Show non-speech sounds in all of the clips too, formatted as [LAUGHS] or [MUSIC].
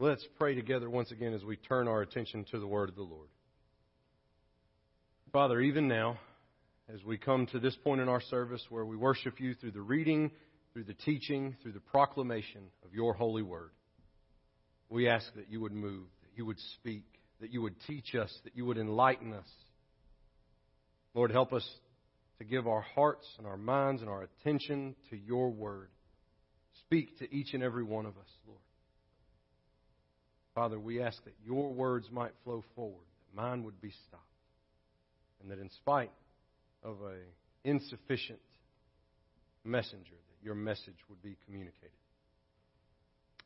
Let's pray together once again as we turn our attention to the word of the Lord. Father, even now, as we come to this point in our service where we worship you through the reading, through the teaching, through the proclamation of your holy word, we ask that you would move, that you would speak, that you would teach us, that you would enlighten us. Lord, help us to give our hearts and our minds and our attention to your word. Speak to each and every one of us, Lord. Father, we ask that your words might flow forward, that mine would be stopped, and that in spite of an insufficient messenger, that your message would be communicated.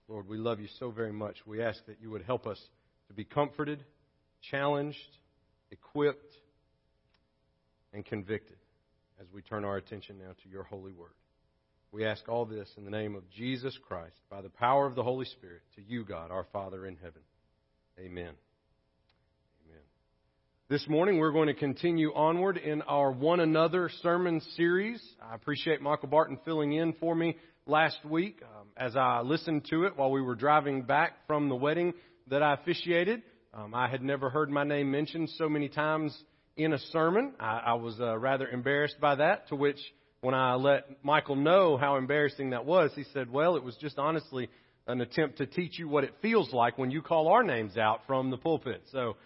Lord, we love you so very much. We ask that you would help us to be comforted, challenged, equipped, and convicted as we turn our attention now to your holy word. We ask all this in the name of Jesus Christ, by the power of the Holy Spirit, to you, God, our Father in heaven. Amen. Amen. This morning, we're going to continue onward in our One Another sermon series. I appreciate Michael Barton filling in for me last week um, as I listened to it while we were driving back from the wedding that I officiated. Um, I had never heard my name mentioned so many times in a sermon. I, I was uh, rather embarrassed by that, to which when I let Michael know how embarrassing that was, he said, Well, it was just honestly an attempt to teach you what it feels like when you call our names out from the pulpit. So,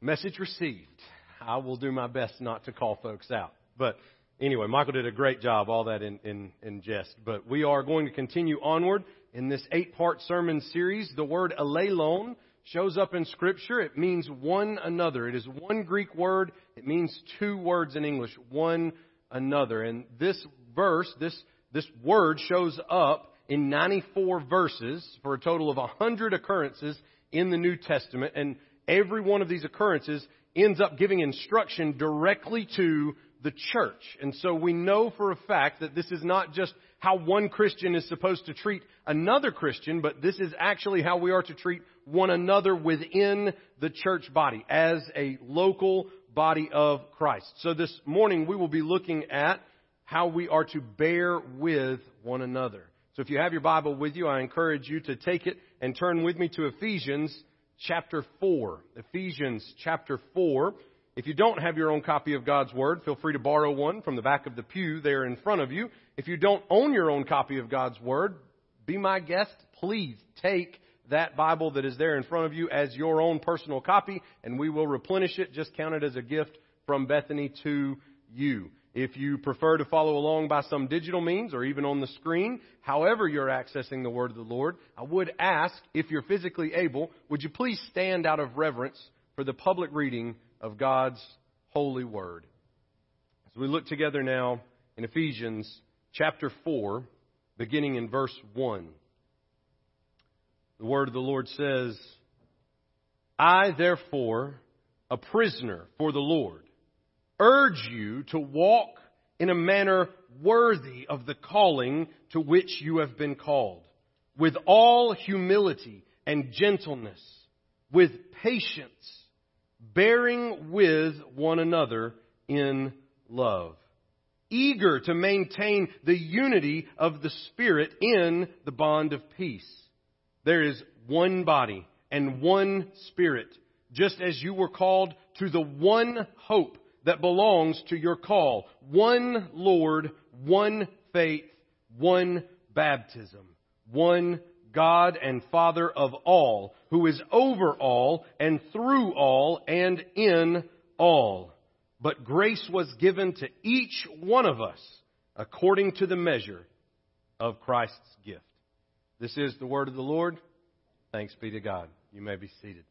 message received. I will do my best not to call folks out. But anyway, Michael did a great job, all that in, in, in jest. But we are going to continue onward in this eight part sermon series. The word allelon shows up in Scripture. It means one another. It is one Greek word. It means two words in English. One another. And this verse, this, this word shows up in 94 verses for a total of 100 occurrences in the New Testament. And every one of these occurrences ends up giving instruction directly to the church. And so we know for a fact that this is not just how one Christian is supposed to treat another Christian, but this is actually how we are to treat one another within the church body as a local body of Christ. So this morning we will be looking at how we are to bear with one another. So if you have your Bible with you, I encourage you to take it and turn with me to Ephesians chapter 4. Ephesians chapter 4. If you don't have your own copy of God's Word, feel free to borrow one from the back of the pew there in front of you. If you don't own your own copy of God's Word, be my guest. Please take that Bible that is there in front of you as your own personal copy, and we will replenish it. Just count it as a gift from Bethany to you. If you prefer to follow along by some digital means or even on the screen, however you're accessing the Word of the Lord, I would ask, if you're physically able, would you please stand out of reverence for the public reading of God's holy Word? As we look together now in Ephesians chapter 4, beginning in verse 1. The word of the Lord says, I therefore, a prisoner for the Lord, urge you to walk in a manner worthy of the calling to which you have been called, with all humility and gentleness, with patience, bearing with one another in love, eager to maintain the unity of the Spirit in the bond of peace. There is one body and one spirit, just as you were called to the one hope that belongs to your call. One Lord, one faith, one baptism, one God and Father of all, who is over all and through all and in all. But grace was given to each one of us according to the measure of Christ's gift. This is the word of the Lord. Thanks be to God. You may be seated.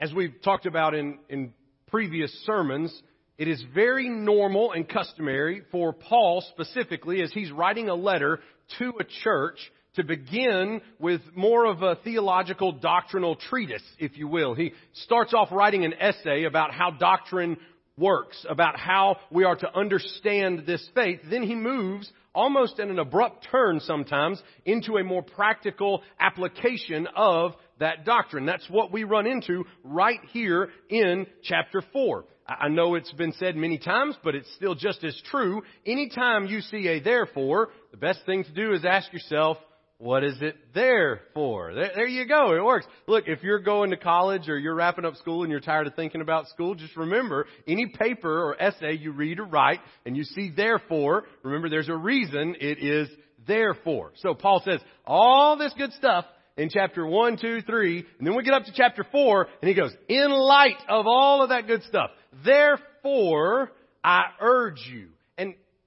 As we've talked about in, in previous sermons, it is very normal and customary for Paul specifically, as he's writing a letter to a church, to begin with more of a theological doctrinal treatise, if you will. He starts off writing an essay about how doctrine works, about how we are to understand this faith. Then he moves almost in an abrupt turn sometimes into a more practical application of that doctrine. That's what we run into right here in chapter 4. I know it's been said many times, but it's still just as true. Anytime you see a therefore, the best thing to do is ask yourself, what is it there for? There, there, you go. It works. Look, if you're going to college or you're wrapping up school and you're tired of thinking about school, just remember any paper or essay you read or write and you see therefore, remember there's a reason it is therefore. So Paul says all this good stuff in chapter 1, 2, 3, and then we get up to chapter 4 and he goes, in light of all of that good stuff, therefore I urge you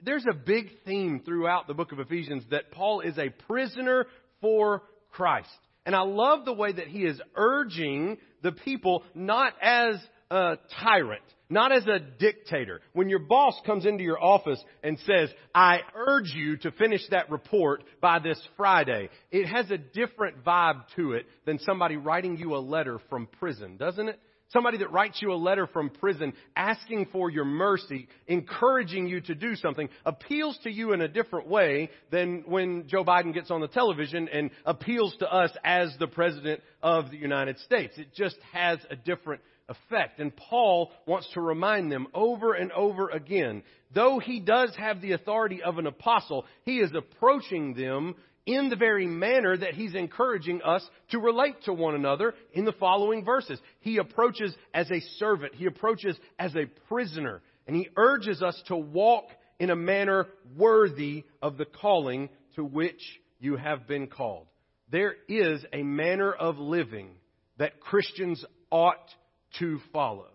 there's a big theme throughout the book of Ephesians that Paul is a prisoner for Christ. And I love the way that he is urging the people not as a tyrant, not as a dictator. When your boss comes into your office and says, I urge you to finish that report by this Friday, it has a different vibe to it than somebody writing you a letter from prison, doesn't it? Somebody that writes you a letter from prison asking for your mercy, encouraging you to do something, appeals to you in a different way than when Joe Biden gets on the television and appeals to us as the President of the United States. It just has a different effect. And Paul wants to remind them over and over again, though he does have the authority of an apostle, he is approaching them in the very manner that he's encouraging us to relate to one another in the following verses. He approaches as a servant. He approaches as a prisoner. And he urges us to walk in a manner worthy of the calling to which you have been called. There is a manner of living that Christians ought to follow.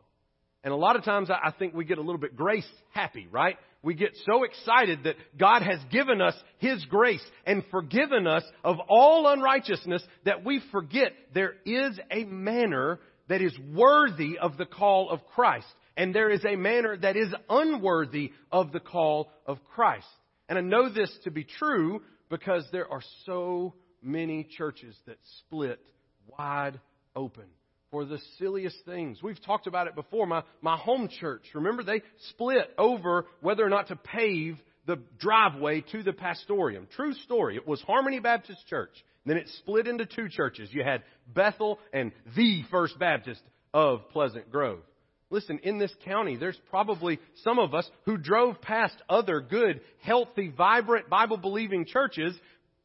And a lot of times I think we get a little bit grace happy, right? We get so excited that God has given us His grace and forgiven us of all unrighteousness that we forget there is a manner that is worthy of the call of Christ. And there is a manner that is unworthy of the call of Christ. And I know this to be true because there are so many churches that split wide open for the silliest things. We've talked about it before. My, my home church, remember, they split over whether or not to pave the driveway to the pastorium. True story. It was Harmony Baptist Church. Then it split into two churches. You had Bethel and the First Baptist of Pleasant Grove. Listen, in this county, there's probably some of us who drove past other good, healthy, vibrant, Bible believing churches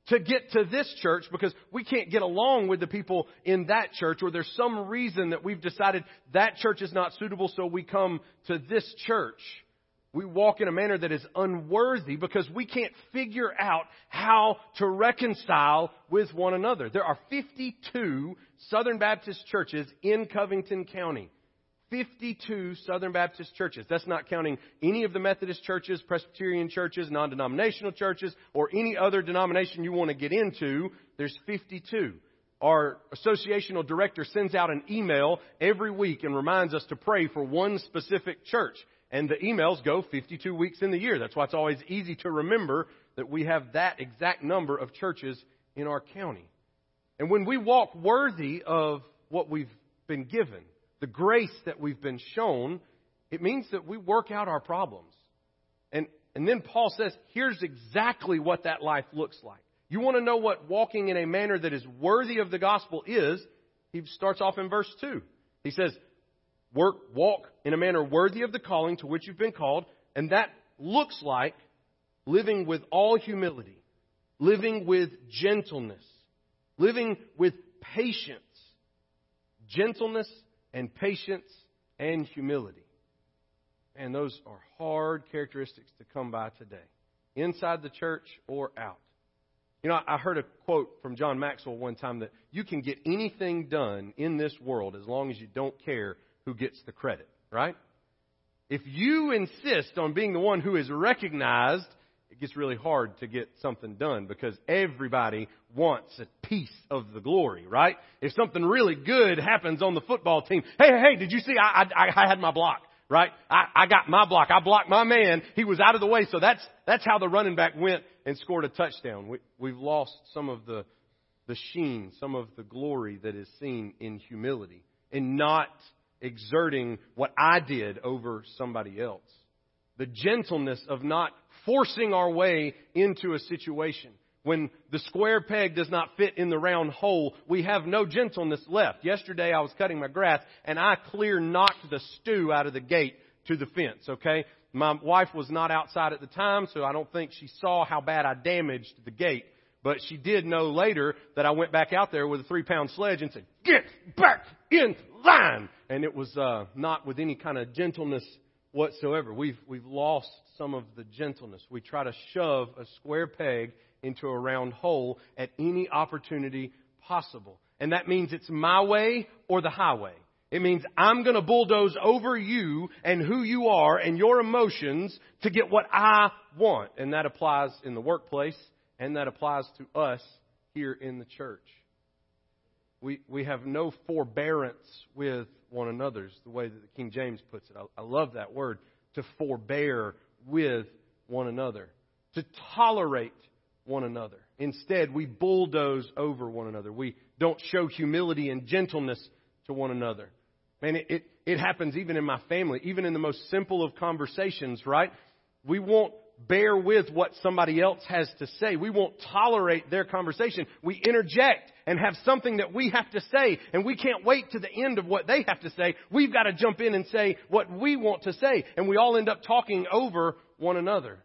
to get to this church because we can't get along with the people in that church or there's some reason that we've decided that church is not suitable so we come to this church. We walk in a manner that is unworthy because we can't figure out how to reconcile with one another. There are 52 Southern Baptist churches in Covington County. 52 Southern Baptist churches. That's not counting any of the Methodist churches, Presbyterian churches, non denominational churches, or any other denomination you want to get into. There's 52. Our associational director sends out an email every week and reminds us to pray for one specific church. And the emails go 52 weeks in the year. That's why it's always easy to remember that we have that exact number of churches in our county. And when we walk worthy of what we've been given, the grace that we've been shown, it means that we work out our problems. And, and then Paul says, here's exactly what that life looks like. You want to know what walking in a manner that is worthy of the gospel is? He starts off in verse 2. He says, work, walk in a manner worthy of the calling to which you've been called, and that looks like living with all humility, living with gentleness, living with patience, gentleness and patience and humility. And those are hard characteristics to come by today, inside the church or out. You know, I heard a quote from John Maxwell one time that you can get anything done in this world as long as you don't care who gets the credit, right? If you insist on being the one who is recognized it gets really hard to get something done because everybody wants a piece of the glory, right? If something really good happens on the football team, hey, hey, hey, did you see? I, I, I had my block, right? I, I got my block. I blocked my man. He was out of the way. So that's, that's how the running back went and scored a touchdown. We, we've lost some of the, the sheen, some of the glory that is seen in humility and not exerting what I did over somebody else. The gentleness of not forcing our way into a situation. When the square peg does not fit in the round hole, we have no gentleness left. Yesterday I was cutting my grass and I clear knocked the stew out of the gate to the fence, okay? My wife was not outside at the time, so I don't think she saw how bad I damaged the gate. But she did know later that I went back out there with a three pound sledge and said, get back in line! And it was, uh, not with any kind of gentleness whatsoever. We've, we've lost some of the gentleness. We try to shove a square peg into a round hole at any opportunity possible. And that means it's my way or the highway. It means I'm going to bulldoze over you and who you are and your emotions to get what I want. And that applies in the workplace and that applies to us here in the church. We, we have no forbearance with one another, is the way that the King James puts it. I, I love that word, to forbear with one another, to tolerate one another. Instead, we bulldoze over one another. We don't show humility and gentleness to one another. Man, it, it, it happens even in my family, even in the most simple of conversations, right? We won't bear with what somebody else has to say. We won't tolerate their conversation. We interject and have something that we have to say, and we can't wait to the end of what they have to say. We've got to jump in and say what we want to say, and we all end up talking over one another.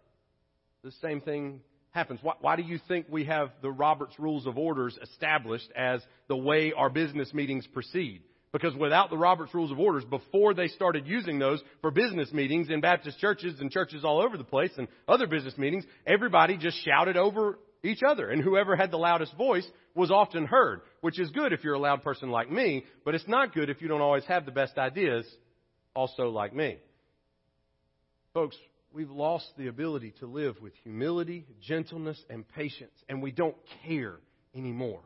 The same thing happens. Why, why, do you think we have the Robert's Rules of Orders established as the way our business meetings proceed? Because without the Robert's Rules of Orders, before they started using those for business meetings in Baptist churches and churches all over the place and other business meetings, everybody just shouted over each other. And whoever had the loudest voice was often heard, which is good if you're a loud person like me, but it's not good if you don't always have the best ideas also like me. Folks, we've lost the ability to live with humility, gentleness, and patience, and we don't care anymore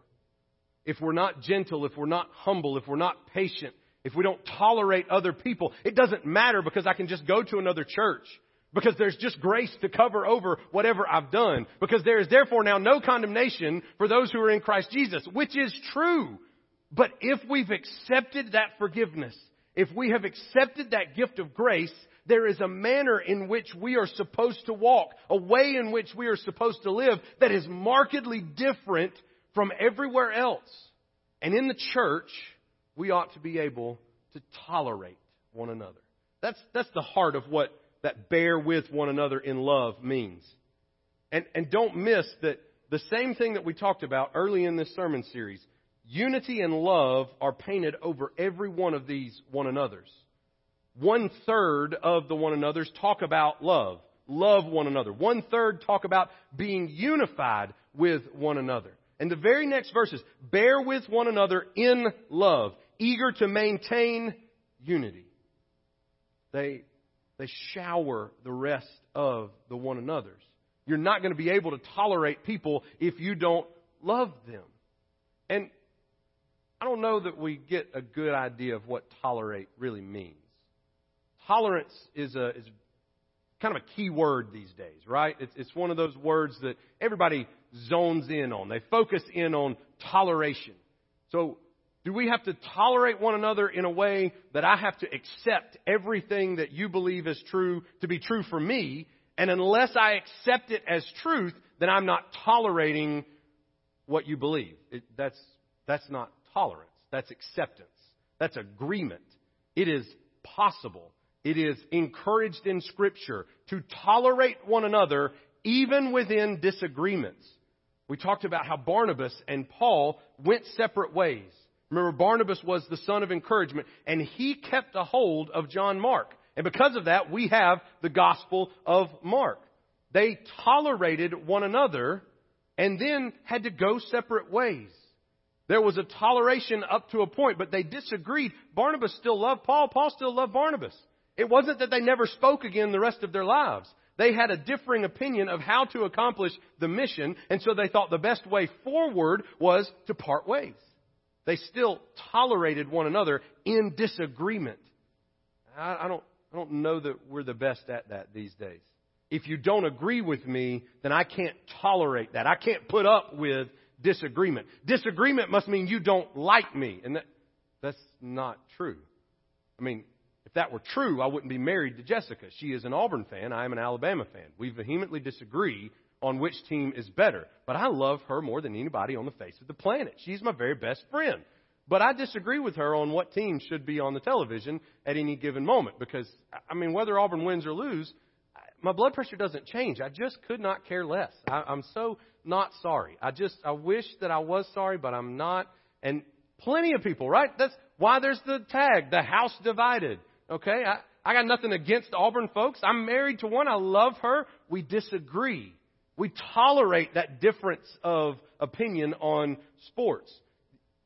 if we're not gentle, if we're not humble, if we're not patient, if we don't tolerate other people, it doesn't matter because I can just go to another church. Because there's just grace to cover over whatever I've done. Because there is therefore now no condemnation for those who are in Christ Jesus, which is true. But if we've accepted that forgiveness, if we have accepted that gift of grace, there is a manner in which we are supposed to walk, a way in which we are supposed to live that is markedly different from everywhere else. And in the church, we ought to be able to tolerate one another. That's, that's the heart of what that bear with one another in love means. And, and don't miss that the same thing that we talked about early in this sermon series, unity and love are painted over every one of these one another's. One third of the one another's talk about love. Love one another. One third talk about being unified with one another. And the very next verses, bear with one another in love, eager to maintain unity. They, they shower the rest of the one another's. You're not going to be able to tolerate people if you don't love them. And I don't know that we get a good idea of what tolerate really means. Tolerance is a, is kind of a key word these days, right? It's, it's one of those words that everybody zones in on. They focus in on toleration. So, do we have to tolerate one another in a way that I have to accept everything that you believe is true to be true for me? And unless I accept it as truth, then I'm not tolerating what you believe. It, that's, that's not tolerance. That's acceptance. That's agreement. It is possible it is encouraged in Scripture to tolerate one another even within disagreements. We talked about how Barnabas and Paul went separate ways. Remember, Barnabas was the son of encouragement, and he kept a hold of John Mark. And because of that, we have the Gospel of Mark. They tolerated one another and then had to go separate ways. There was a toleration up to a point, but they disagreed. Barnabas still loved Paul. Paul still loved Barnabas. It wasn't that they never spoke again the rest of their lives. They had a differing opinion of how to accomplish the mission, and so they thought the best way forward was to part ways. They still tolerated one another in disagreement. I, I, don't, I don't know that we're the best at that these days. If you don't agree with me, then I can't tolerate that. I can't put up with disagreement. Disagreement must mean you don't like me, and that, that's not true. I mean, that were true, I wouldn't be married to Jessica. She is an Auburn fan. I am an Alabama fan. We vehemently disagree on which team is better. But I love her more than anybody on the face of the planet. She's my very best friend. But I disagree with her on what team should be on the television at any given moment because, I mean, whether Auburn wins or lose, my blood pressure doesn't change. I just could not care less. I, I'm so not sorry. I just, I wish that I was sorry, but I'm not. And plenty of people, right? That's why there's the tag, the house divided. Okay? I, I got nothing against Auburn folks. I'm married to one. I love her. We disagree. We tolerate that difference of opinion on sports.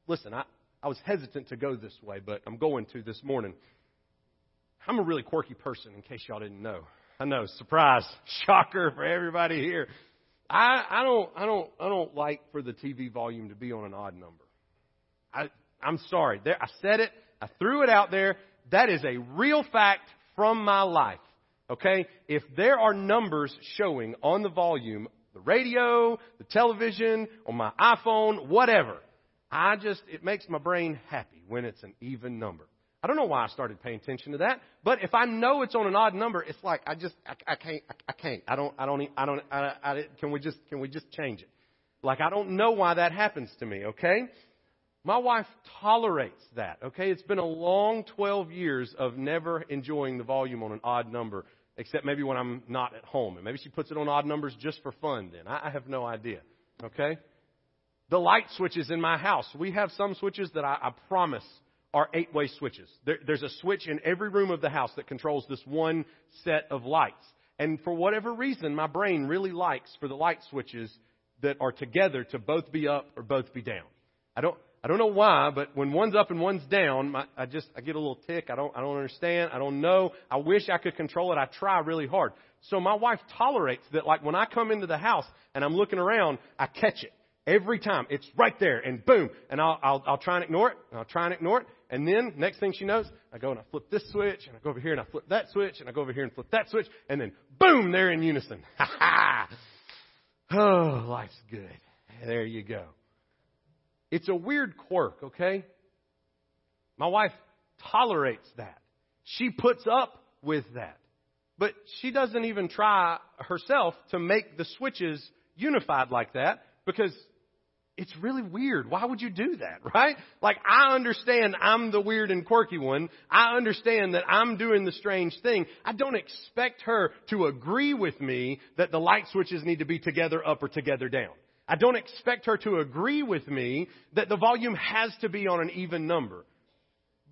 Listen, I, I was hesitant to go this way, but I'm going to this morning. I'm a really quirky person, in case y'all didn't know. I know, surprise, [LAUGHS] shocker for everybody here. I, I don't, I don't, I don't like for the TV volume to be on an odd number. I, I'm sorry. There, I said it. I threw it out there. That is a real fact from my life. Okay? If there are numbers showing on the volume, the radio, the television, on my iPhone, whatever, I just, it makes my brain happy when it's an even number. I don't know why I started paying attention to that, but if I know it's on an odd number, it's like I just I, I can't I, I can't I don't I don't I don't I, I, can we just can we just change it? Like I don't know why that happens to me. Okay, my wife tolerates that. Okay, it's been a long 12 years of never enjoying the volume on an odd number, except maybe when I'm not at home, and maybe she puts it on odd numbers just for fun. Then I, have no idea. Okay, the light switches in my house. We have some switches that I, I promise are eight way switches. There, there's a switch in every room of the house that controls this one set of lights. And for whatever reason, my brain really likes for the light switches that are together to both be up or both be down. I don't, I don't know why, but when one's up and one's down, my, I just, I get a little tick. I don't, I don't understand. I don't know. I wish I could control it. I try really hard. So my wife tolerates that like when I come into the house and I'm looking around, I catch it. Every time. It's right there and boom. And I'll, I'll, I'll try and ignore it. And I'll try and ignore it. And then next thing she knows, I go and I flip this switch and I go over here and I flip that switch and I go over here and flip that switch and then boom, they're in unison. [LAUGHS] Ha ha! Oh, life's good. There you go. It's a weird quirk, okay? My wife tolerates that. She puts up with that. But she doesn't even try herself to make the switches unified like that because it's really weird. Why would you do that, right? Like, I understand I'm the weird and quirky one. I understand that I'm doing the strange thing. I don't expect her to agree with me that the light switches need to be together up or together down. I don't expect her to agree with me that the volume has to be on an even number.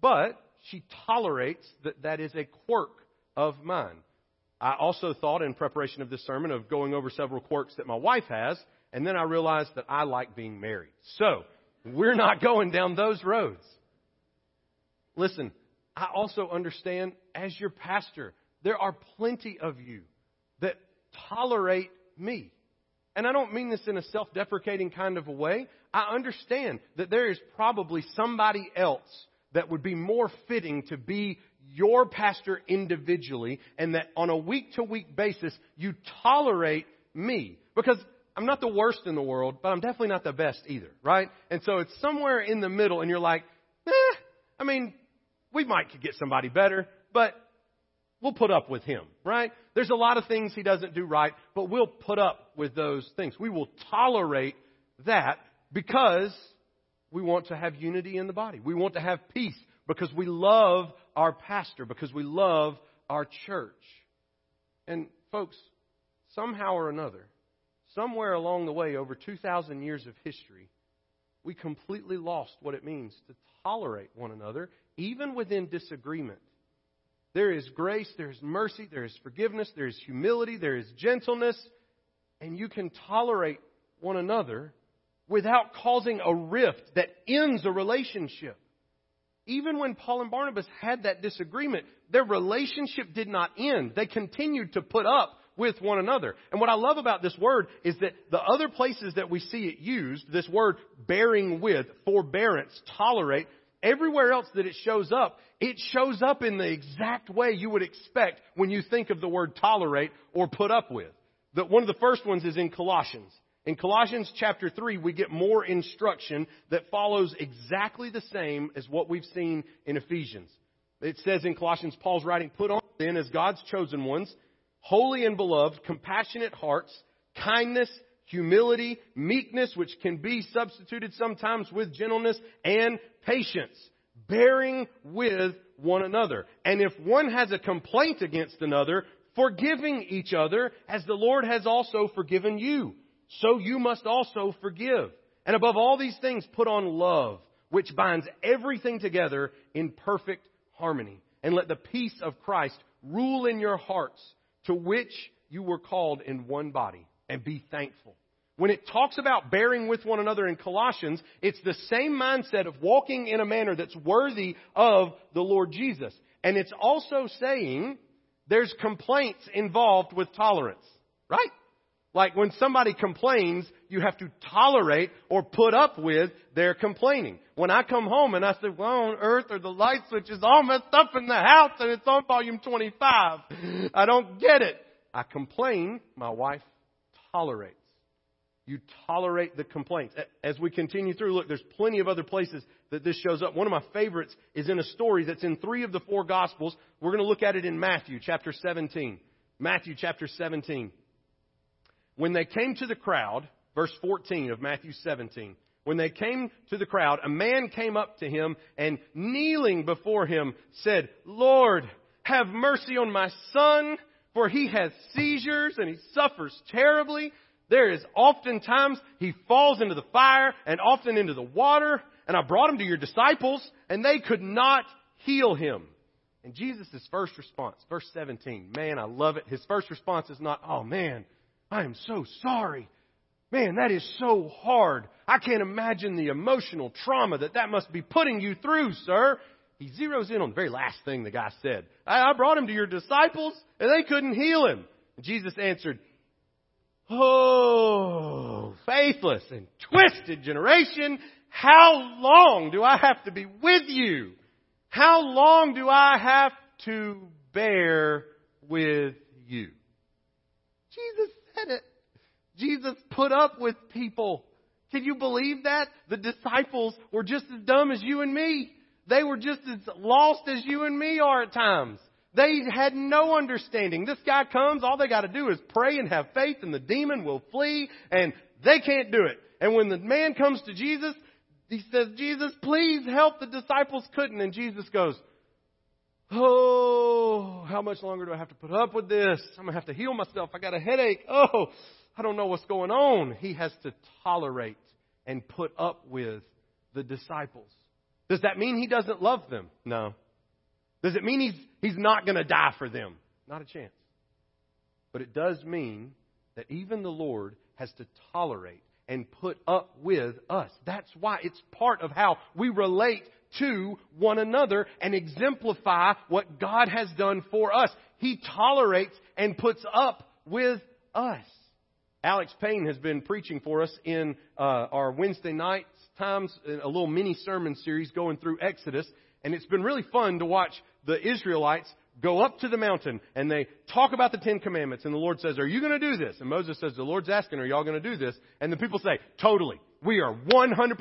But she tolerates that that is a quirk of mine. I also thought in preparation of this sermon of going over several quirks that my wife has and then I realized that I like being married. So, we're not going down those roads. Listen, I also understand as your pastor, there are plenty of you that tolerate me. And I don't mean this in a self deprecating kind of a way. I understand that there is probably somebody else that would be more fitting to be your pastor individually, and that on a week to week basis, you tolerate me. Because I'm not the worst in the world, but I'm definitely not the best either, right? And so it's somewhere in the middle, and you're like, eh, I mean, we might get somebody better, but we'll put up with him, right? There's a lot of things he doesn't do right, but we'll put up with those things. We will tolerate that because we want to have unity in the body. We want to have peace because we love our pastor, because we love our church. And folks, somehow or another, somewhere along the way, over 2,000 years of history, we completely lost what it means to tolerate one another, even within disagreement. There is grace, there is mercy, there is forgiveness, there is humility, there is gentleness, and you can tolerate one another without causing a rift that ends a relationship. Even when Paul and Barnabas had that disagreement, their relationship did not end. They continued to put up with one another. And what I love about this word is that the other places that we see it used, this word bearing with, forbearance, tolerate, everywhere else that it shows up, it shows up in the exact way you would expect when you think of the word tolerate or put up with. The, one of the first ones is in Colossians. In Colossians chapter 3, we get more instruction that follows exactly the same as what we've seen in Ephesians. It says in Colossians, Paul's writing, put on then as God's chosen ones, holy and beloved, compassionate hearts, kindness, humility, meekness, which can be substituted sometimes with gentleness, and patience, bearing with one another. And if one has a complaint against another, forgiving each other as the Lord has also forgiven you. So you must also forgive. And above all these things, put on love, which binds everything together in perfect harmony. And let the peace of Christ rule in your hearts, to which you were called in one body, and be thankful. When it talks about bearing with one another in Colossians, it's the same mindset of walking in a manner that's worthy of the Lord Jesus. And it's also saying there's complaints involved with tolerance, right? Like when somebody complains, you have to tolerate or put up with their complaining. When I come home and I say, well, on earth are the light switches all messed up in the house and it's on volume 25. I don't get it. I complain, my wife tolerates. You tolerate the complaints. As we continue through, look, there's plenty of other places that this shows up. One of my favorites is in a story that's in three of the four Gospels. We're going to look at it in Matthew chapter 17. Matthew chapter 17. When they came to the crowd, verse 14 of Matthew 17, when they came to the crowd, a man came up to him and kneeling before him said, Lord, have mercy on my son, for he has seizures and he suffers terribly. There is oftentimes he falls into the fire and often into the water. And I brought him to your disciples and they could not heal him. And Jesus' first response, verse 17, man, I love it. His first response is not, oh man, I am so sorry. Man, that is so hard. I can't imagine the emotional trauma that that must be putting you through, sir. He zeroes in on the very last thing the guy said. I brought him to your disciples and they couldn't heal him. And Jesus answered, Oh, faithless and twisted generation, how long do I have to be with you? How long do I have to bear with you? Jesus said it. Jesus put up with people. Can you believe that? The disciples were just as dumb as you and me. They were just as lost as you and me are at times. They had no understanding. This guy comes, all they got to do is pray and have faith, and the demon will flee, and they can't do it. And when the man comes to Jesus, he says, Jesus, please help. The disciples couldn't. And Jesus goes, Oh, how much longer do I have to put up with this? I'm going to have to heal myself. I got a headache. Oh, I don't know what's going on. He has to tolerate and put up with the disciples. Does that mean he doesn't love them? No. Does it mean he's, he's not going to die for them? Not a chance. But it does mean that even the Lord has to tolerate and put up with us. That's why it's part of how we relate to one another and exemplify what God has done for us. He tolerates and puts up with us. Alex Payne has been preaching for us in uh, our Wednesday nights times, a little mini sermon series going through Exodus. And it's been really fun to watch the Israelites go up to the mountain and they talk about the Ten Commandments. And the Lord says, Are you going to do this? And Moses says, The Lord's asking, Are y'all going to do this? And the people say, Totally. We are 100%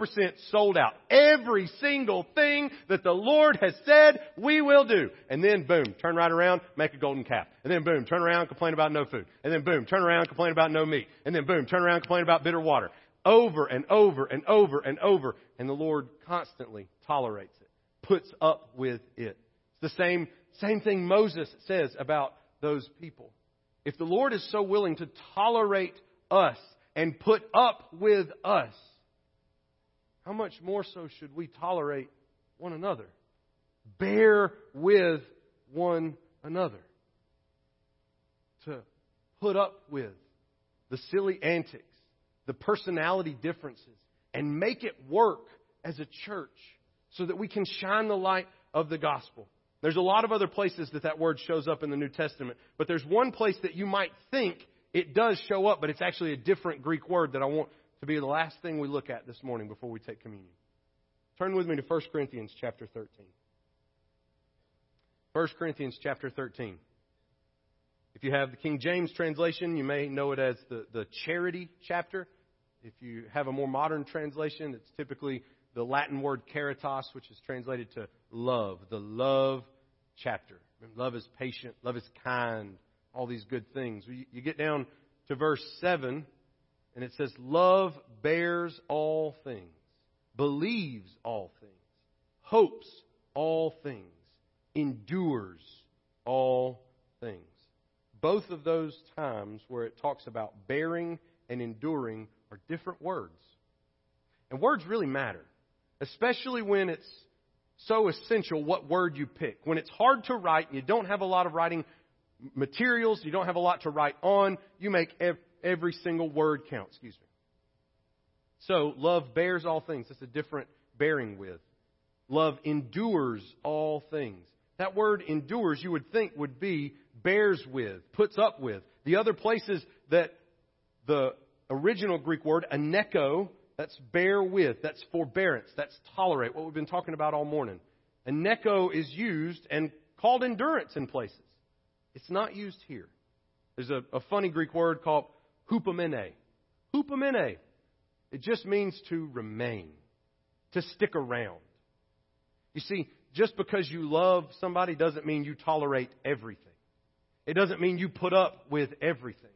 sold out. Every single thing that the Lord has said, we will do. And then boom, turn right around, make a golden calf. And then boom, turn around, complain about no food. And then boom, turn around, complain about no meat. And then boom, turn around, complain about bitter water. Over and over and over and over. And the Lord constantly tolerates it puts up with it. It's the same, same thing Moses says about those people. If the Lord is so willing to tolerate us and put up with us, how much more so should we tolerate one another? Bear with one another. To put up with the silly antics, the personality differences, and make it work as a church so that we can shine the light of the gospel. There's a lot of other places that that word shows up in the New Testament, but there's one place that you might think it does show up, but it's actually a different Greek word that I want to be the last thing we look at this morning before we take communion. Turn with me to 1 Corinthians chapter 13. 1 Corinthians chapter 13. If you have the King James translation, you may know it as the, the charity chapter. If you have a more modern translation, it's typically the Latin word caritas, which is translated to love, the love chapter. Love is patient, love is kind, all these good things. You get down to verse 7, And it says, Love bears all things, believes all things, hopes all things, endures all things. Both of those times where it talks about bearing and enduring are different words. And words really matter, especially when it's so essential what word you pick. When it's hard to write and you don't have a lot of writing materials, you don't have a lot to write on, you make every single word count. Excuse me. So, love bears all things. That's a different bearing with. Love endures all things. That word endures, you would think, would be bears with, puts up with. The other places that the original Greek word, aneko, that's bear with, that's forbearance, that's tolerate, what we've been talking about all morning. Aneko is used and called endurance in places. It's not used here. There's a, a funny Greek word called hupomene. Hupomene. It just means to remain, to stick around. You see, just because you love somebody doesn't mean you tolerate everything. It doesn't mean you put up with everything.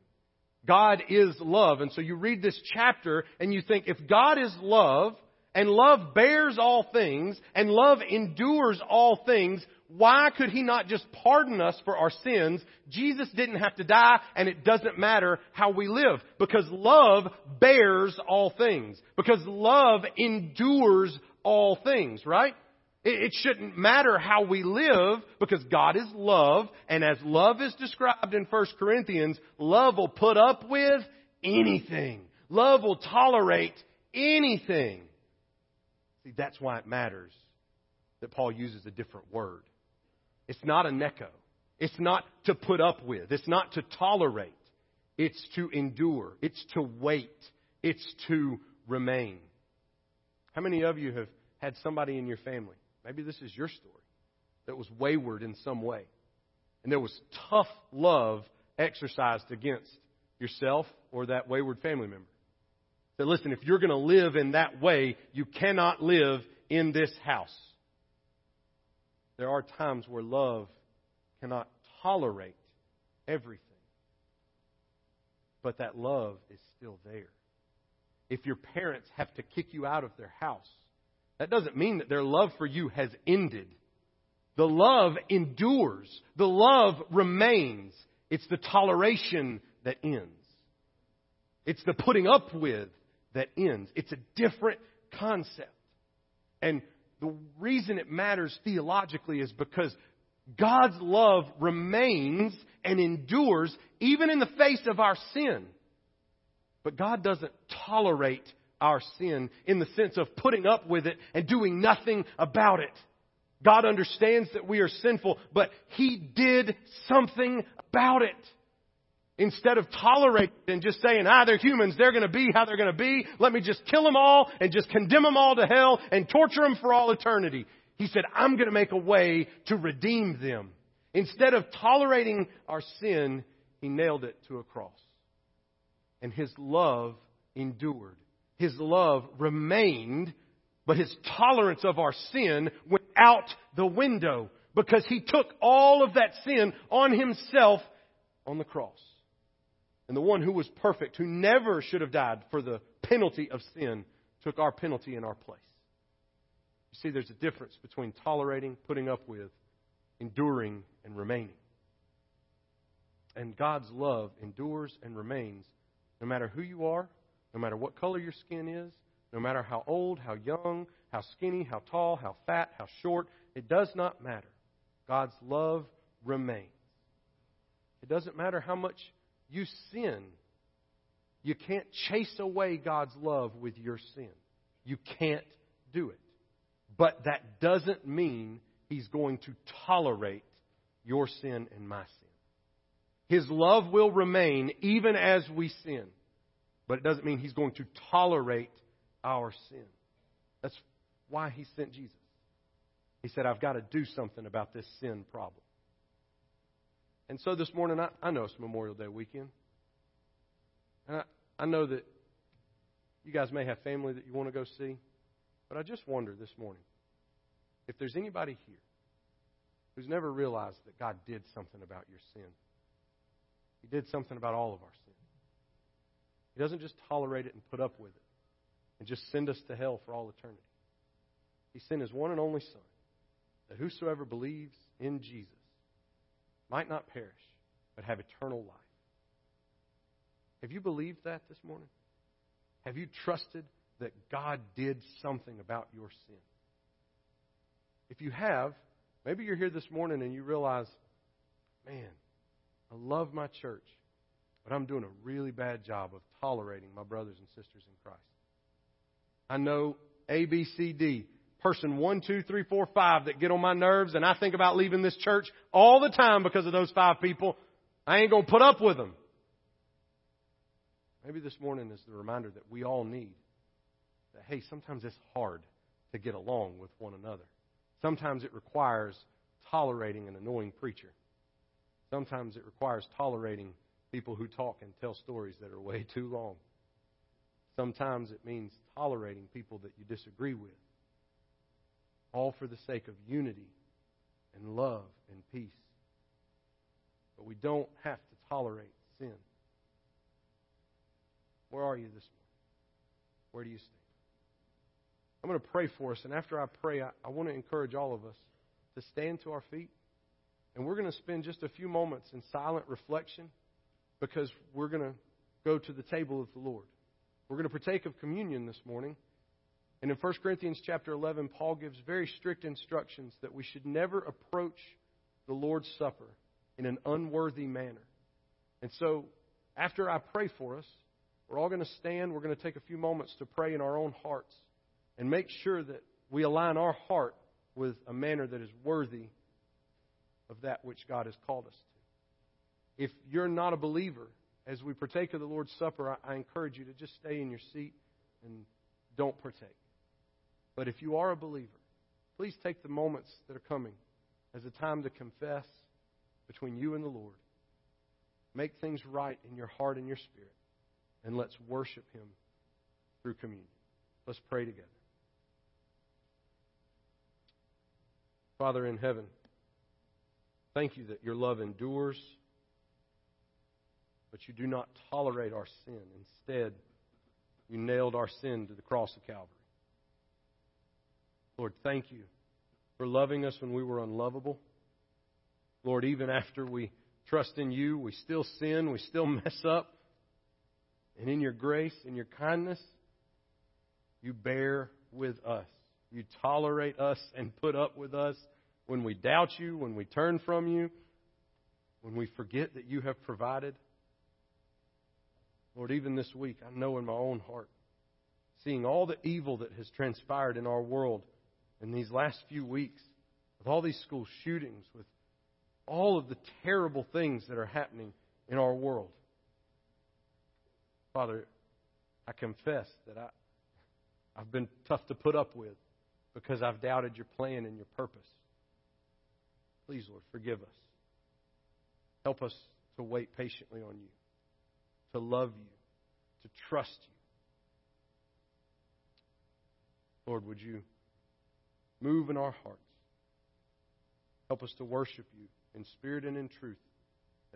God is love. And so you read this chapter and you think, if God is love, and love bears all things, and love endures all things, why could He not just pardon us for our sins? Jesus didn't have to die, and it doesn't matter how we live. Because love bears all things. Because love endures all things, right? It shouldn't matter how we live because God is love, and as love is described in 1 Corinthians, love will put up with anything. Love will tolerate anything. See, that's why it matters that Paul uses a different word. It's not aneko. It's not to put up with. It's not to tolerate. It's to endure. It's to wait. It's to remain. How many of you have had somebody in your family? Maybe this is your story that was wayward in some way. And there was tough love exercised against yourself or that wayward family member. That listen, if you're going to live in that way, you cannot live in this house. There are times where love cannot tolerate everything. But that love is still there. If your parents have to kick you out of their house, that doesn't mean that their love for you has ended. The love endures. The love remains. It's the toleration that ends. It's the putting up with that ends. It's a different concept. And the reason it matters theologically is because God's love remains and endures even in the face of our sin. But God doesn't tolerate our sin in the sense of putting up with it and doing nothing about it. God understands that we are sinful, but He did something about it. Instead of tolerating and just saying, ah, they're humans, they're going to be how they're going to be, let me just kill them all and just condemn them all to hell and torture them for all eternity. He said, I'm going to make a way to redeem them. Instead of tolerating our sin, He nailed it to a cross. And His love endured. His love remained, but His tolerance of our sin went out the window because He took all of that sin on Himself on the cross. And the one who was perfect, who never should have died for the penalty of sin, took our penalty in our place. You see, there's a difference between tolerating, putting up with, enduring, and remaining. And God's love endures and remains no matter who you are, no matter what color your skin is, no matter how old, how young, how skinny, how tall, how fat, how short. It does not matter. God's love remains. It doesn't matter how much you sin. You can't chase away God's love with your sin. You can't do it. But that doesn't mean He's going to tolerate your sin and my sin. His love will remain even as we sin. But it doesn't mean He's going to tolerate our sin. That's why He sent Jesus. He said, I've got to do something about this sin problem. And so this morning, I, I know it's Memorial Day weekend. And I, I know that you guys may have family that you want to go see. But I just wonder this morning if there's anybody here who's never realized that God did something about your sin. He did something about all of our sin. He doesn't just tolerate it and put up with it and just send us to hell for all eternity. He sent His one and only Son, that whosoever believes in Jesus might not perish, but have eternal life. Have you believed that this morning? Have you trusted that God did something about your sin? If you have, maybe you're here this morning and you realize, man, I love my church, but I'm doing a really bad job of tolerating my brothers and sisters in Christ. I know A, B, C, D, person one, two, three, four, five that get on my nerves, and I think about leaving this church all the time because of those five people. I ain't going to put up with them. Maybe this morning is the reminder that we all need that, hey, sometimes it's hard to get along with one another. Sometimes it requires tolerating an annoying preacher. Sometimes it requires tolerating people who talk and tell stories that are way too long. Sometimes it means tolerating people that you disagree with, all for the sake of unity and love and peace. But we don't have to tolerate sin. Where are you this morning? Where do you stand? I'm going to pray for us, and after I pray, I, I want to encourage all of us to stand to our feet, and we're going to spend just a few moments in silent reflection because we're going to go to the table of the Lord. We're going to partake of communion this morning. And in 1 Corinthians chapter 11, Paul gives very strict instructions that we should never approach the Lord's Supper in an unworthy manner. And so, after I pray for us, we're all going to stand. We're going to take a few moments to pray in our own hearts and make sure that we align our heart with a manner that is worthy of that which God has called us to. If you're not a believer, as we partake of the Lord's Supper, I, I encourage you to just stay in your seat and don't partake. But if you are a believer, please take the moments that are coming as a time to confess between you and the Lord. Make things right in your heart and your spirit and let's worship Him through communion. Let's pray together. Father in heaven, thank you that your love endures, but you do not tolerate our sin. Instead, you nailed our sin to the cross of Calvary. Lord, thank you for loving us when we were unlovable. Lord, even after we trust in you, we still sin, we still [LAUGHS] mess up. And in your grace, in your kindness, you bear with us. You tolerate us and put up with us when we doubt you, when we turn from you, when we forget that you have provided. Lord, even this week, I know in my own heart, seeing all the evil that has transpired in our world in these last few weeks, with all these school shootings, with all of the terrible things that are happening in our world. Father, I confess that I, I've been tough to put up with because I've doubted your plan and your purpose. Please, Lord, forgive us. Help us to wait patiently on you, to love you, to trust you. Lord, would you move in our hearts? Help us to worship you in spirit and in truth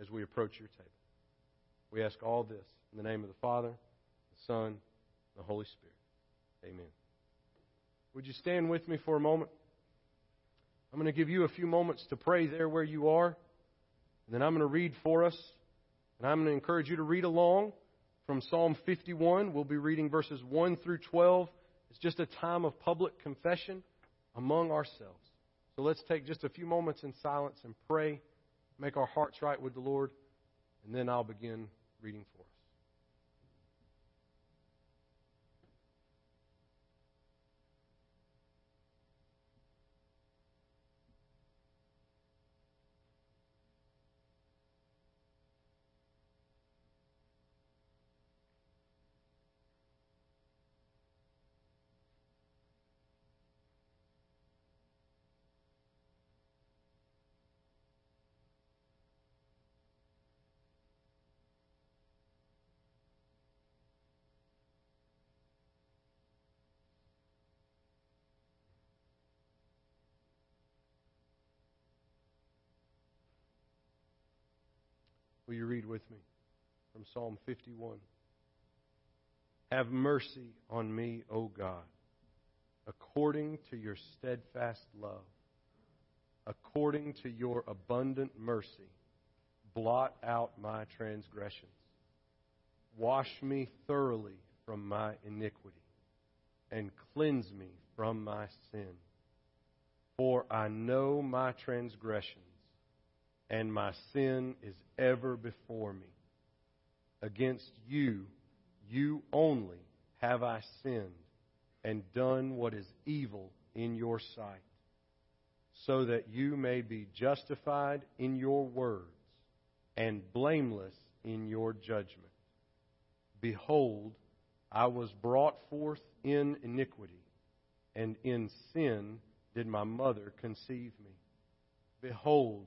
as we approach your table. We ask all this in the name of the Father, the Son, and the Holy Spirit. Amen. Would you stand with me for a moment? I'm going to give you a few moments to pray there where you are. And then I'm going to read for us. And I'm going to encourage you to read along from Psalm 51. We'll be reading verses 1 through 12. It's just a time of public confession among ourselves. So let's take just a few moments in silence and pray, make our hearts right with the Lord, and then I'll begin reading Will you read with me from Psalm 51? Have mercy on me, O God, according to your steadfast love, according to your abundant mercy. Blot out my transgressions. Wash me thoroughly from my iniquity, and cleanse me from my sin. For I know my transgressions, and my sin is ever before me. Against you, you only, have I sinned and done what is evil in your sight, so that you may be justified in your words and blameless in your judgment. Behold, I was brought forth in iniquity, and in sin did my mother conceive me. Behold,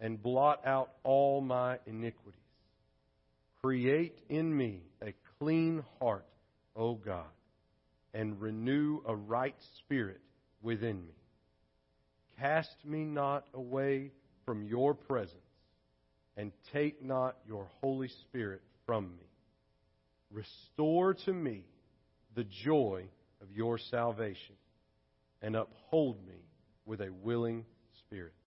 and blot out all my iniquities. Create in me a clean heart, O God, and renew a right spirit within me. Cast me not away from your presence, and take not your Holy Spirit from me. Restore to me the joy of your salvation, and uphold me with a willing spirit.